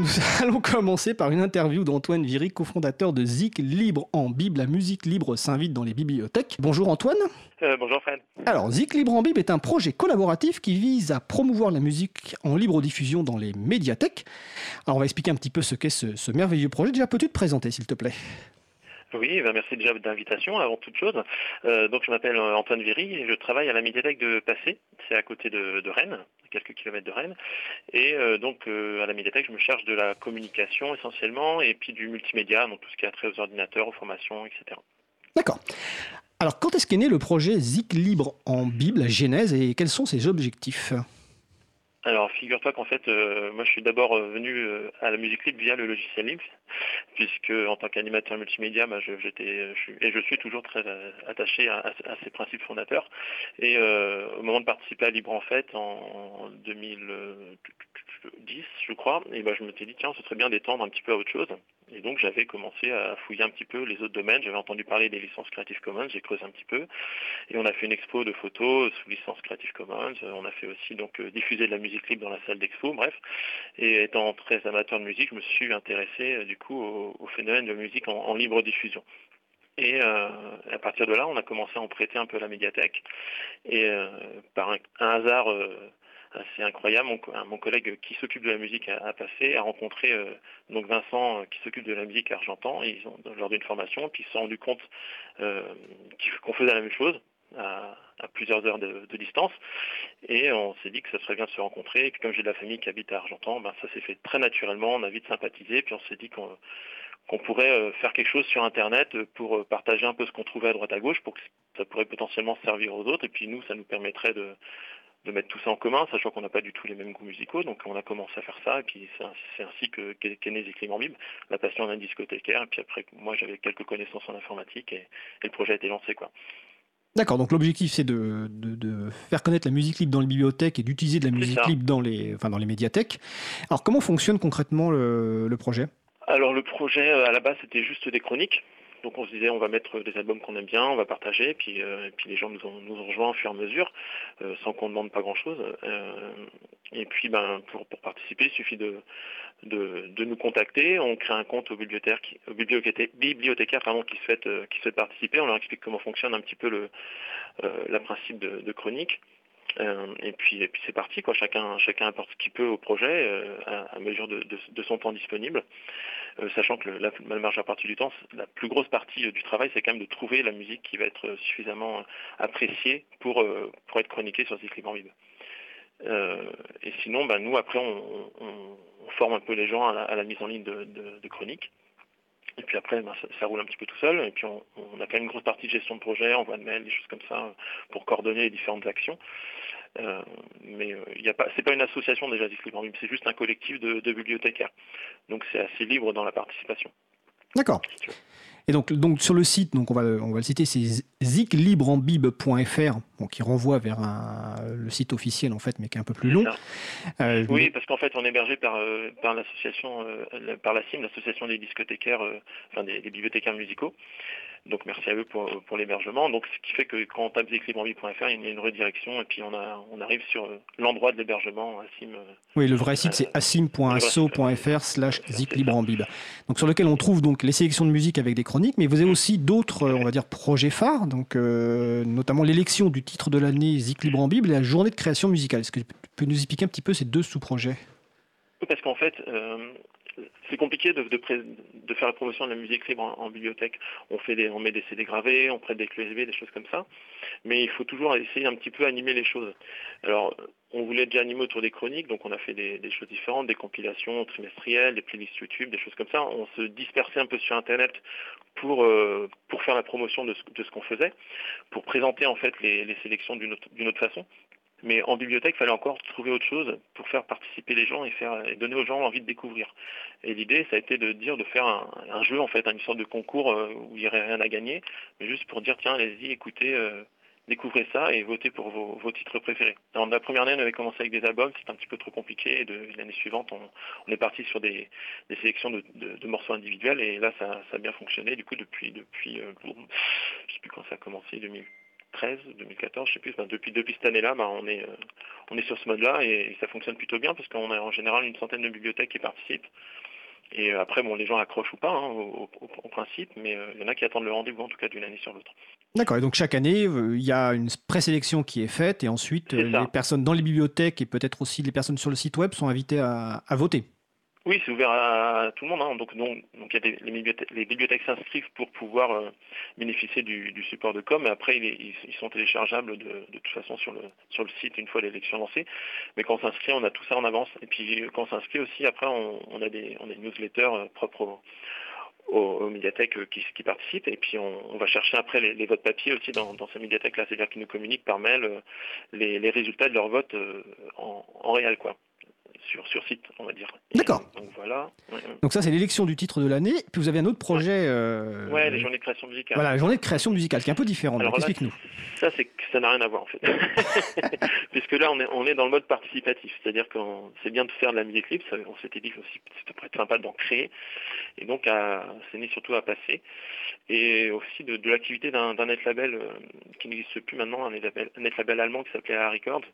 Nous allons commencer par une interview d'Antoine Viry, cofondateur de Zik Libre en Bible. La musique libre s'invite dans les bibliothèques. Bonjour Antoine. Euh, bonjour Fred. Alors, Zik Libre en Bible est un projet collaboratif qui vise à promouvoir la musique en libre diffusion dans les médiathèques. Alors, on va expliquer un petit peu ce qu'est ce, ce merveilleux projet. Déjà, peux-tu te présenter, s'il te plaît? Oui, ben merci déjà de l'invitation avant toute chose. Euh, donc je m'appelle euh, Antoine Viry et je travaille à la médiathèque de Passé, c'est à côté de, Rennes, quelques kilomètres de Rennes. Et euh, donc à la médiathèque, je me charge de la communication essentiellement et puis du multimédia, donc tout ce qui a trait aux ordinateurs, aux formations, etc. D'accord. Alors quand est-ce qu'est né le projet Zik Libre en Bible, la genèse, et quels sont ses objectifs? Alors, figure-toi qu'en fait, euh, moi, je suis d'abord euh, venu euh, à la musique libre via le logiciel Linux, puisque en tant qu'animateur multimédia, bah, j'étais, et je suis toujours très attaché à, ces principes fondateurs. Et au moment de participer à Libre en fait, en, 2010, je crois, et ben, je me suis dit tiens, ce serait bien d'étendre un petit peu à autre chose. Et donc j'avais commencé à fouiller un petit peu les autres domaines. J'avais entendu parler des licences Creative Commons, j'ai creusé un petit peu. Et on a fait une expo de photos sous licence Creative Commons. On a fait aussi donc euh, diffuser de la musique libre dans la salle d'expo, bref. Et étant très amateur de musique, je me suis intéressé euh, du coup au, phénomène de musique en, libre diffusion. Et euh, à partir de là, on a commencé à en prêter un peu à la médiathèque. Et par un, hasard c'est incroyable. Mon, collègue qui s'occupe de la musique a, passé, a rencontré euh, donc Vincent euh, qui s'occupe de la musique à Argentan, ils ont, lors d'une formation, puis ils se sont rendus compte euh, qu'on faisait la même chose. À, plusieurs heures de, distance. Et on s'est dit que ça serait bien de se rencontrer. Et puis comme j'ai de la famille qui habite à Argentan ben, ça s'est fait très naturellement. On a vite sympathisé. Puis on s'est dit qu'on pourrait faire quelque chose sur Internet pour partager un peu ce qu'on trouvait à droite à gauche pour que ça pourrait potentiellement servir aux autres. Et puis nous ça nous permettrait de, de mettre tout ça en commun, sachant qu'on n'a pas du tout les mêmes goûts musicaux. Donc on a commencé à faire ça, et puis c'est ainsi que qu'est né Clément Bib, la passion d'un discothécaire. Et puis après, moi j'avais quelques connaissances en informatique, et, le projet a été lancé. quoi. D'accord, donc l'objectif c'est de, de, faire connaître la musique libre dans les bibliothèques et d'utiliser de la musique libre dans les, enfin, dans les médiathèques. Alors comment fonctionne concrètement le, le projet? Alors le projet à la base c'était juste des chroniques. Donc on se disait on va mettre des albums qu'on aime bien, on va partager, puis, euh, puis les gens nous ont, nous ont rejoints au fur et à mesure, euh, sans qu'on demande pas grand-chose. Euh, et puis ben, pour, participer, il suffit de, de, nous contacter, on crée un compte au bibliothécaire, au bibliothécaire pardon, qui, souhaite, qui souhaite participer, on leur explique comment fonctionne un petit peu le, la principe de, chronique. Et puis, et puis c'est parti. Chacun, apporte ce qu'il peut au projet à, mesure de, son temps disponible. Euh, sachant que la, majeure partie du temps, la plus grosse partie euh, du travail, c'est quand même de trouver la musique qui va être euh, suffisamment appréciée pour, être chroniquée sur Cycling en et sinon, ben, nous, après, on, forme un peu les gens à la, mise en ligne de, de, chroniques. Et puis après, ben, ça, roule un petit peu tout seul. Et puis on, a quand même une grosse partie de gestion de projet, envoi de mail, des choses comme ça, pour coordonner les différentes actions. Euh, mais euh, il y a pas, c'est pas une association déjà Libre c'est juste un collectif de, bibliothécaires. Donc c'est assez libre dans la participation. D'accord. Et donc, donc sur le site, donc on va, on va le citer, c'est ziklibreambib.fr, bon, qui renvoie vers le site officiel en fait, mais qui est un peu plus long. Euh, oui, parce qu'en fait, on est hébergé par, par l'association, par la CIM, l'association des discothécaires, enfin des, bibliothécaires musicaux. Donc merci à eux pour, pour l'hébergement. Donc ce qui fait que quand on tape ziclibreenvie.fr, il y a une redirection et puis on, a, on arrive sur euh, l'endroit de l'hébergement. Euh, oui, le vrai site c'est euh, assim.asso.fr slash ziclibreenbib. Donc sur lequel on trouve donc les sélections de musique avec des chroniques, mais vous avez aussi d'autres, on va dire, projets phares, donc notamment l'élection du titre de l'année Zik Libre en Bible et la journée de création musicale. Est-ce que tu peux nous expliquer un petit peu ces deux sous-projets? Parce qu'en fait, c'est compliqué de, faire la promotion de la musique libre en, bibliothèque. On, fait on met des CD gravés, on prête des clés USB, des choses comme ça. Mais il faut toujours essayer un petit peu animer les choses. Alors, on voulait déjà animer autour des chroniques, donc on a fait des, choses différentes, des compilations trimestrielles, des playlists YouTube, des choses comme ça. On se dispersait un peu sur Internet pour, euh, faire la promotion de ce, qu'on faisait, pour présenter en fait les, sélections d'une autre façon. Mais en bibliothèque, il fallait encore trouver autre chose pour faire participer les gens et, faire, et donner aux gens envie de découvrir. Et l'idée, ça a été de dire de faire un, jeu, en fait, une sorte de concours euh, où il n'y aurait rien à gagner, mais juste pour dire, tiens, allez-y, écoutez, euh, découvrez ça et votez pour vos, titres préférés. Alors, la première année, on avait commencé avec des albums, c'était un petit peu trop compliqué, et l'année suivante, on, est parti sur des, sélections de, morceaux individuels, et là, ça, a bien fonctionné. Du coup, depuis, depuis euh, je ne sais plus quand ça a commencé, 2000 2013, 2014, je sais plus. depuis depuis cette année-là, on est on est sur ce mode-là et, ça fonctionne plutôt bien parce qu'on a en général une centaine de bibliothèques qui participent. Et après, bon, les gens accrochent ou pas hein, au, principe, mais il y en a qui attendent le rendez-vous en tout cas d'une année sur l'autre. D'accord, et donc chaque année, il y a une présélection qui est faite, et ensuite les personnes dans les bibliothèques et peut-être aussi les personnes sur le site web sont invitées à voter. Oui, c'est ouvert à, tout le monde. Hein. Donc, donc, il y a des, les, bibliothèques, s'inscrivent pour pouvoir euh, bénéficier du, support de com. Et après, ils, sont téléchargeables de, toute façon sur le, sur le site une fois l'élection lancée. Mais quand on s'inscrit, on a tout ça en avance. Et puis quand on s'inscrit aussi, après, on, a des, on a des newsletters euh, propres aux, médiathèques euh, qui, participent. Et puis on, va chercher après les, votes papier aussi dans, ces médiathèques-là, c'est-à-dire qu'ils nous communiquent par mail les, résultats de leur vote en, en réel. quoi sur, sur site, on va dire. D'accord. Donc voilà. Donc ça, c'est l'élection du titre de l'année. Puis vous avez un autre projet. Euh... Ouais, les journées de création musicale. Voilà, la journée de création musicale, qui est un peu différente. Explique-nous. Ça, c'est ça n'a rien à voir en fait, puisque là, on est on est dans le mode participatif, c'est-à-dire que c'est bien de faire de la musique libre. on s'était dit aussi c'était pourrait être sympa d'en créer, et donc c'est né surtout à passer, et aussi de, l'activité d'un net label euh, qui n'existe plus maintenant, un net label, un net label allemand qui s'appelait A Records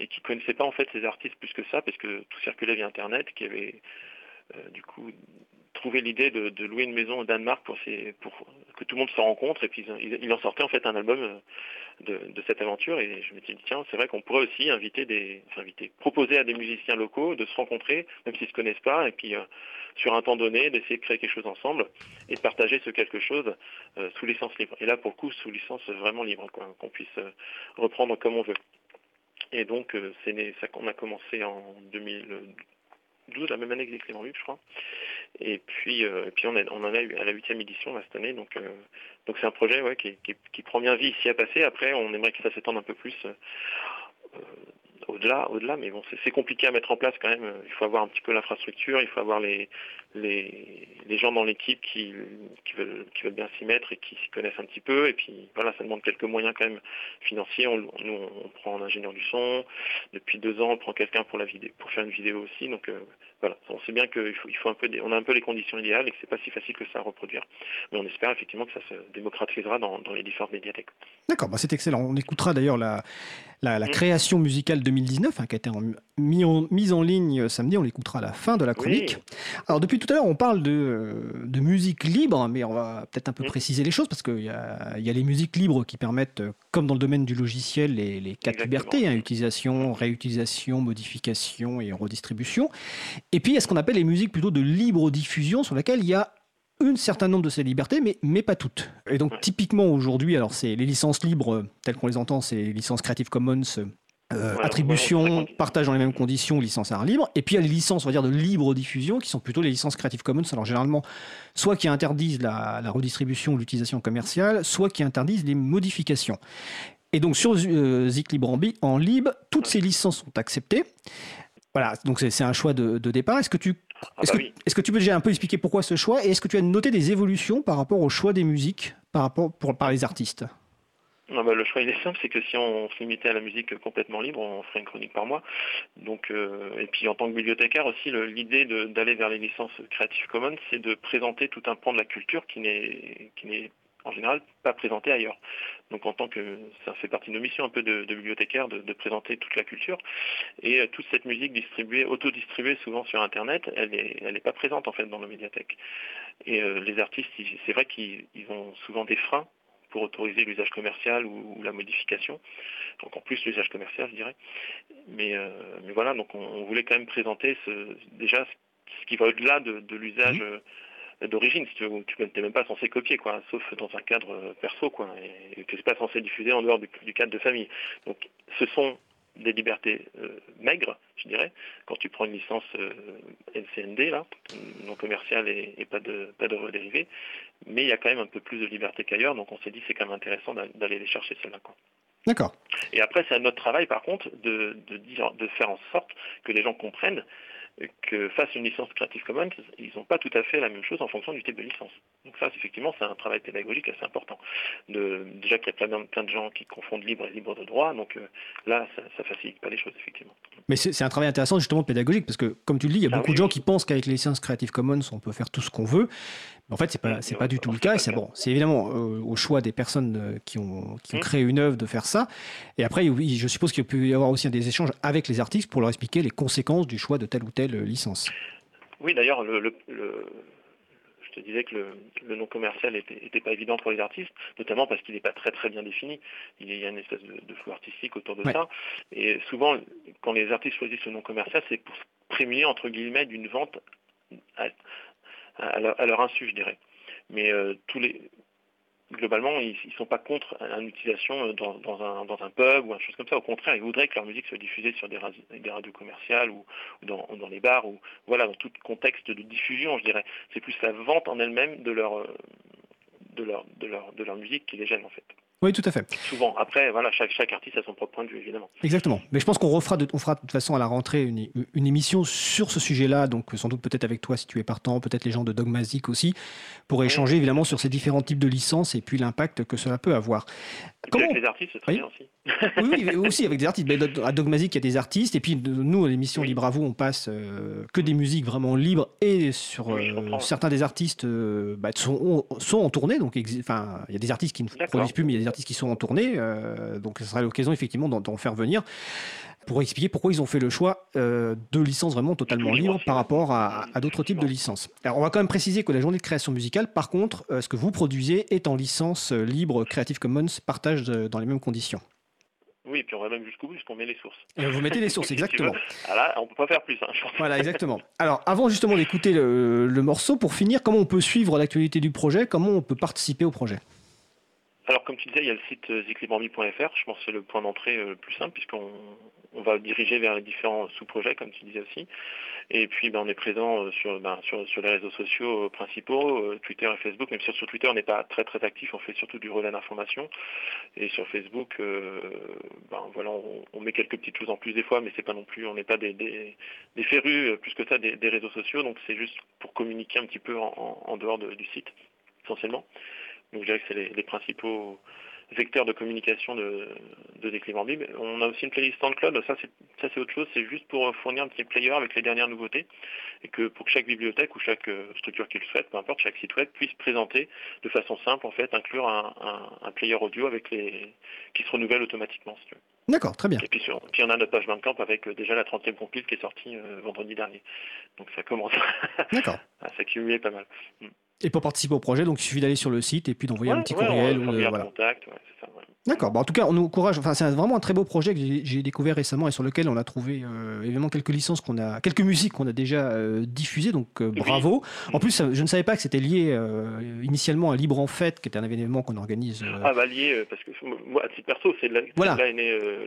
et qui connaissait pas en fait ces artistes plus que ça, parce que tout circulait via Internet, qui avait euh, du coup trouvé l'idée de, louer une maison au Danemark pour, pour que tout le monde se rencontre, et puis il, en sortait en fait un album euh, de, cette aventure, et je me suis dit tiens, c'est vrai qu'on pourrait aussi inviter des, inviter, proposer à des musiciens locaux de se rencontrer, même s'ils se connaissent pas, et puis euh, sur un temps donné, d'essayer de créer quelque chose ensemble et de partager ce quelque chose sous licence libre. Et là, pour le coup, sous licence vraiment libre, qu'on puisse reprendre comme on veut. Et donc, euh, ça qu'on a commencé en 2012, la même année que les Clément je crois. Et puis, euh, puis on, on, en a eu à la huitième édition cette année. Donc, euh, donc c'est un projet qui, prend bien vie ici à passer. Après, on aimerait que ça s'étende un peu plus au-delà, au-delà, mais bon, c'est compliqué à mettre en place quand même. Il faut avoir un petit peu l'infrastructure, il faut avoir les, les, les gens dans l'équipe qui, qui, veulent, qui veulent bien s'y mettre et qui s'y connaissent un petit peu. Et puis voilà, ça demande quelques moyens quand même financiers. On, nous, on prend un ingénieur du son. Depuis deux ans, on prend quelqu'un pour la vidéo, pour faire une vidéo aussi. Donc euh, voilà, on sait bien qu'il faut, il faut un peu, on a un peu les conditions idéales et que c'est pas si facile que ça à reproduire. Mais on espère effectivement que ça se démocratisera dans, dans les différentes médiathèques. D'accord, bah c'est excellent. On écoutera d'ailleurs la, la, la, mmh. création musicale 2019 hein, qui a été mis en, mise en ligne samedi. On l'écoutera à la fin de la chronique. Alors depuis tout à l'heure, on parle de, de, musique libre, mais on va peut-être un peu mmh. préciser les choses parce qu'il y a, y a les musiques libres qui permettent, comme dans le domaine du logiciel, les, les quatre libertés hein, utilisation, réutilisation, modification et redistribution. Et puis, il y a ce qu'on appelle les musiques plutôt de libre diffusion, sur laquelle il y a un certain nombre de ces libertés, mais, mais pas toutes. Et donc, typiquement aujourd'hui, alors c'est les licences libres, telles qu'on les entend, c'est les licences Creative Commons euh, attribution, partage dans les mêmes conditions, licence art libre. Et puis il y a les licences, on va dire, de libre diffusion, qui sont plutôt les licences Creative Commons. Alors généralement, soit qui interdisent la, redistribution ou l'utilisation commerciale, soit qui interdisent les modifications. Et donc sur euh, Zik Libre en, libre, toutes ces licences sont acceptées. Voilà, donc c'est un choix de, départ. Est-ce que tu ah bah est-ce que, tu peux déjà un peu expliquer pourquoi ce choix? Et est-ce que tu as noté des évolutions par rapport au choix des musiques par rapport pour, par les artistes? Bah, le choix il est simple, c'est que si on se limitait à la musique complètement libre, on ferait une chronique par mois. Donc, euh, et puis en tant que bibliothécaire aussi, l'idée d'aller vers les licences Creative Commons, c'est de présenter tout un pan de la culture qui n'est en général pas présenté ailleurs. Donc en tant que ça fait partie de nos missions un peu de, bibliothécaire de, présenter toute la culture et euh, toute cette musique distribuée, auto-distribuée souvent sur internet, elle n'est elle est pas présente en fait dans nos médiathèques. Et euh, les artistes, c'est vrai qu'ils ont souvent des freins pour autoriser l'usage commercial ou, la modification. Donc en plus l'usage commercial, je dirais. Mais, euh, mais voilà, donc on, voulait quand même présenter ce, déjà ce qui va au-delà de, l'usage mmh. euh, d'origine. Si tu n'es même pas censé copier, quoi, sauf dans un cadre euh, perso, quoi, et, tu n'es pas censé diffuser en dehors du, cadre de famille. Donc ce sont des libertés maigres, je dirais, quand tu prends une licence NCND, là, non commerciale et, pas de pas d'œuvres dérivées, mais il y a quand même un peu plus de liberté qu'ailleurs, donc on s'est dit c'est quand même intéressant d'aller les chercher celles-là. D'accord. Et après, c'est à notre travail, par contre, de, de, dire, de faire en sorte que les gens comprennent que face à une licence Creative Commons, ils n'ont pas tout à fait la même chose en fonction du type de licence. Donc ça, effectivement, c'est un travail pédagogique assez important. De, déjà qu'il y a plein, plein, de gens qui confondent libre et libre de droit, donc euh, là, ça, ne facilite pas les choses, effectivement. Mais c'est un travail intéressant, justement, pédagogique, parce que, comme tu le dis, il y a ah beaucoup de gens qui pensent qu'avec les licences Creative Commons, on peut faire tout ce qu'on veut. En fait, c'est pas c'est pas du tout le cas. C'est bon, c'est évidemment au choix des personnes qui ont qui ont mmh. créé une œuvre de faire ça. Et après, je suppose qu'il peut y avoir aussi des échanges avec les artistes pour leur expliquer les conséquences du choix de telle ou telle licence. Oui, d'ailleurs, le, je te disais que le, nom commercial n'était pas évident pour les artistes, notamment parce qu'il n'est pas très très bien défini. Il y a une espèce de, flou artistique autour de ça. Et souvent, quand les artistes choisissent ce nom commercial, c'est pour se prémunir, entre guillemets, d'une vente à, leur, insu, je dirais. Mais euh, globalement, ils ne sont pas contre une utilisation euh, dans, un, pub ou un chose comme ça. Au contraire, ils voudraient que leur musique soit diffusée sur des, radios, commerciales ou, dans, les bars ou voilà dans tout contexte de diffusion, je dirais. C'est plus la vente en elle-même de leur, euh, musique qui les gêne en fait. Oui, tout à fait. Souvent. Après, voilà, chaque, chaque artiste a son propre point de vue, évidemment. Exactement. Mais je pense qu'on refera de, on fera de toute façon à la rentrée une, une émission sur ce sujet-là, donc sans doute peut-être avec toi si tu es partant, peut-être les gens de Dogmazic aussi, pour échanger évidemment sur ces différents types de licences et puis l'impact que cela peut avoir. Avec les artistes, c'est très bien aussi. oui, oui, aussi avec des artistes. À Dogmazic, il y a des artistes. Et puis nous, à l'émission Libre à vous, on passe euh, que des musiques vraiment libres. Et sur euh, certains des artistes euh, bah, sont, sont en tournée. Donc, enfin, il y a des artistes qui ne produisent plus, mais il y a des artistes qui sont en tournée. donc, ce sera l'occasion effectivement d'en faire venir pour expliquer pourquoi ils ont fait le choix euh, de licences vraiment totalement libres par rapport à, d'autres types de licences. Alors on va quand même préciser que la journée de création musicale, par contre, euh, ce que vous produisez est en licence euh, libre Creative Commons, partage dans les mêmes conditions. Oui, et puis on va même jusqu'au bout puisqu'on met les sources. Et vous mettez les sources, exactement. Ah on ne peut pas faire plus. Hein, voilà, exactement. Alors, avant justement d'écouter le, le, morceau, pour finir, comment on peut suivre l'actualité du projet? Comment on peut participer au projet? Alors comme tu disais, il y a le site ziclibrambie.fr, je pense que c'est le point d'entrée le plus simple puisqu'on on va diriger vers les différents sous-projets, comme tu disais aussi. Et puis, ben, on est présent euh, ben, sur, les réseaux sociaux euh, principaux, euh, Twitter et Facebook. Même si sur Twitter, on n'est pas très très actif, on fait surtout du relais d'information. Et sur Facebook, ben, voilà, on, met quelques petites choses en plus des fois, mais c'est pas non plus, on n'est pas des, des, férus plus que ça des, réseaux sociaux. Donc, c'est juste pour communiquer un petit peu en, dehors du site, essentiellement. Donc, je dirais que c'est les principaux vecteur de communication de, de Déclive Bib. On a aussi une playlist SoundCloud, ça c'est, ça c'est autre chose, c'est juste pour fournir un petit player avec les dernières nouveautés et que pour que chaque bibliothèque ou chaque euh, structure qu'il souhaite, peu importe, chaque site web puisse présenter de façon simple en fait, inclure un, player audio avec les qui se renouvelle automatiquement si tu veux. D'accord, très bien. Et puis, sur, puis on a notre page Bandcamp avec euh, déjà la 30e compile qui est sortie euh, vendredi dernier. Donc ça commence à s'accumuler pas mal. Mm. Et pour participer au projet, donc il suffit d'aller sur le site et puis d'envoyer un petit courriel. Ou, euh, voilà. contact, ça, D'accord. en tout cas, on nous encourage. Enfin, c'est vraiment un très beau projet que j'ai découvert récemment et sur lequel on a trouvé euh, évidemment quelques licences qu'on a, quelques musiques qu'on a déjà euh, diffusées. Donc euh, bravo. En plus, je ne savais pas que c'était lié initialement à Libre en Fête, qui était un événement qu'on organise. Ah bah lié parce que moi, à titre perso, c'est là, voilà. là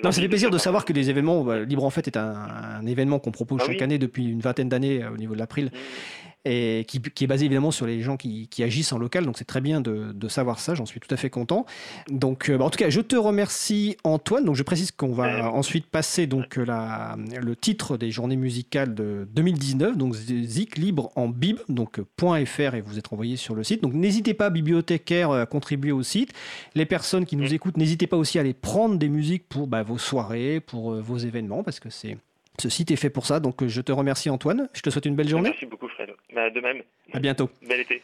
non, ça fait plaisir de savoir que des événements. Bah, Libre en Fête est un, événement qu'on propose ah chaque année depuis une vingtaine d'années au niveau de l'April. Mmh et qui, est basé évidemment sur les gens qui, agissent en local. Donc c'est très bien de, savoir ça, j'en suis tout à fait content. Donc euh, bah, en tout cas, je te remercie Antoine. Donc je précise qu'on va ensuite passer donc la, le titre des journées musicales de 2019, donc Zik libre en bib, donc .fr et vous êtes envoyé sur le site. Donc n'hésitez pas bibliothécaire à contribuer au site. Les personnes qui nous écoutent, n'hésitez pas aussi à aller prendre des musiques pour bah, vos soirées, pour euh, vos événements, parce que c'est ce site est fait pour ça, donc je te remercie Antoine. Je te souhaite une belle journée. Merci beaucoup Fred. Bah, de même. À bientôt. Bel été.